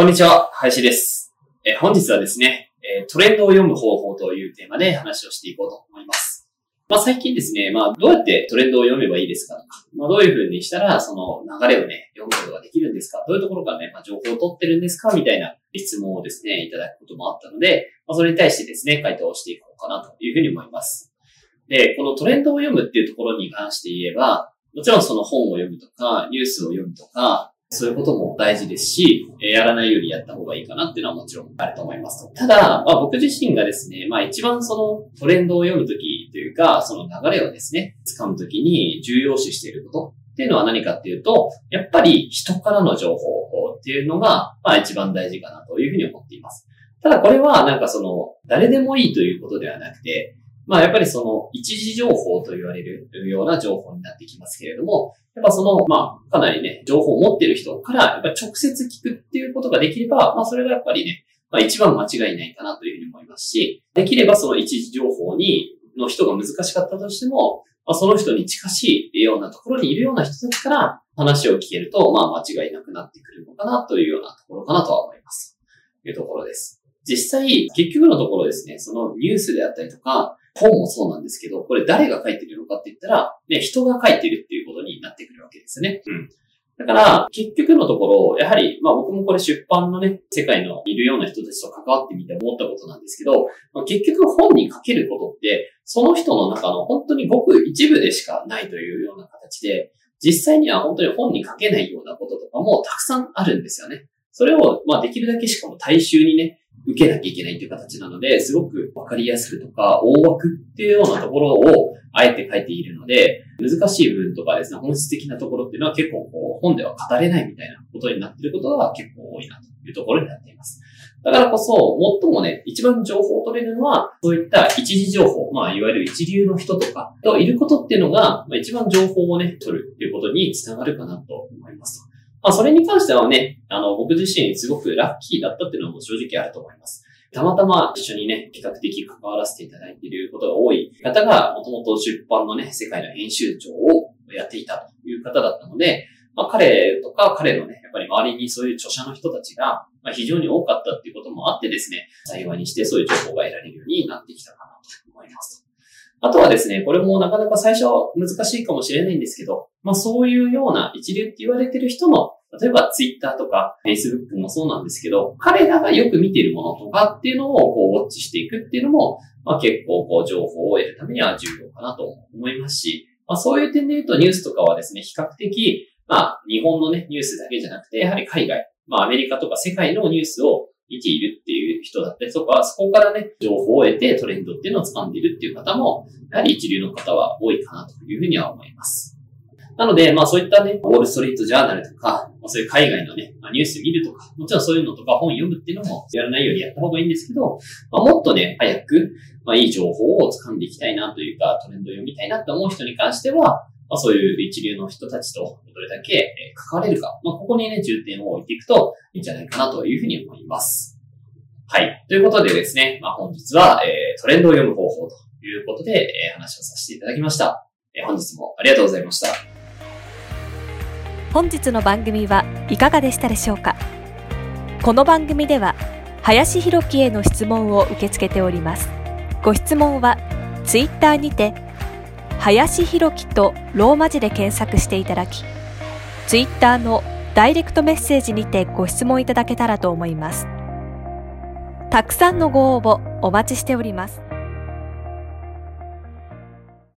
こんにちは林ですえ本日はですねえトレンドを読む方法というテーマで話をしていこうと思いますまあ最近ですね、まあどうやってトレンドを読めばいいですかとか、まあどういうふうにしたらその流れをね、読むことができるんですかどういうところからね、まあ情報を取ってるんですかみたいな質問をですね、いただくこともあったので、まあそれに対してですね、回答をしていこうかなというふうに思います。で、このトレンドを読むっていうところに関して言えば、もちろんその本を読むとか、ニュースを読むとか、そういうことも大事ですし、やらないようにやった方がいいかなっていうのはもちろんあると思いますただ、まあ、僕自身がですね、まあ一番そのトレンドを読むときというか、その流れをですね、掴むときに重要視していることっていうのは何かっていうと、やっぱり人からの情報っていうのが、まあ一番大事かなというふうに思っています。ただこれはなんかその、誰でもいいということではなくて、まあやっぱりその一時情報と言われるような情報になってきますけれども、やっぱその、まあかなりね、情報を持ってる人からやっぱ直接聞くっていうことができれば、まあそれがやっぱりね、まあ一番間違いないかなというふうに思いますし、できればその一時情報に、の人が難しかったとしても、まあ、その人に近しいようなところにいるような人たちから話を聞けると、まあ間違いなくなってくるのかなというようなところかなとは思います。というところです。実際、結局のところですね、そのニュースであったりとか、本もそうなんですけど、これ誰が書いてるのかって言ったら、ね、人が書いてるっていうことになってくるわけですね。うん。だから、結局のところ、やはり、まあ僕もこれ出版のね、世界のいるような人たちと関わってみて思ったことなんですけど、まあ、結局本に書けることって、その人の中の本当にごく一部でしかないというような形で、実際には本当に本に書けないようなこととかもたくさんあるんですよね。それを、まあできるだけしかも大衆にね、受けなきゃいけないという形なので、すごくわかりやすくとか、大枠っていうようなところをあえて書いているので、難しい部分とかですね、本質的なところっていうのは結構こう、本では語れないみたいなことになっていることが結構多いなというところになっています。だからこそ、最もね、一番情報を取れるのは、そういった一時情報、まあ、いわゆる一流の人とかといることっていうのが、まあ、一番情報をね、取るっていうことにつながるかなとまあ、それに関してはね、あの、僕自身すごくラッキーだったっていうのも正直あると思います。たまたま一緒にね、比較的関わらせていただいていることが多い方が、もともと出版のね、世界の編集長をやっていたという方だったので、まあ、彼とか彼のね、やっぱり周りにそういう著者の人たちが、まあ、非常に多かったっていうこともあってですね、幸いにしてそういう情報が得られるようになってきたかなと思います。あとはですね、これもなかなか最初は難しいかもしれないんですけど、まあそういうような一流って言われてる人の例えばツイッターとか Facebook もそうなんですけど、彼らがよく見ているものとかっていうのをこうウォッチしていくっていうのも、まあ、結構こう情報を得るためには重要かなと思いますし、まあ、そういう点で言うとニュースとかはですね、比較的、まあ日本のね、ニュースだけじゃなくて、やはり海外、まあアメリカとか世界のニュースを見ているっていう人だったりとか、そこからね、情報を得てトレンドっていうのを掴んでいるっていう方も、やはり一流の方は多いかなというふうには思います。なので、まあそういったね、ウォールストリートジャーナルとか、ま、そういう海外のね、まあ、ニュース見るとか、もちろんそういうのとか本読むっていうのもやらないようにやった方がいいんですけど、まあ、もっとね、早く、まあいい情報を掴んでいきたいなというか、トレンドを読みたいなって思う人に関しては、まあそういう一流の人たちとどれだけ関われるか、まあここにね、重点を置いていくといいんじゃないかなというふうに思います。はい。ということでですね、まあ本日は、えー、トレンドを読む方法ということで、えー、話をさせていただきました。えー、本日もありがとうございました。本日の番組はいかがでしたでしょうか？この番組では林博樹への質問を受け付けておりますご質問はツイッターにて林弘樹とローマ字で検索していただきツイッターのダイレクトメッセージにてご質問いただけたらと思います。たくさんのご応募お待ちしております。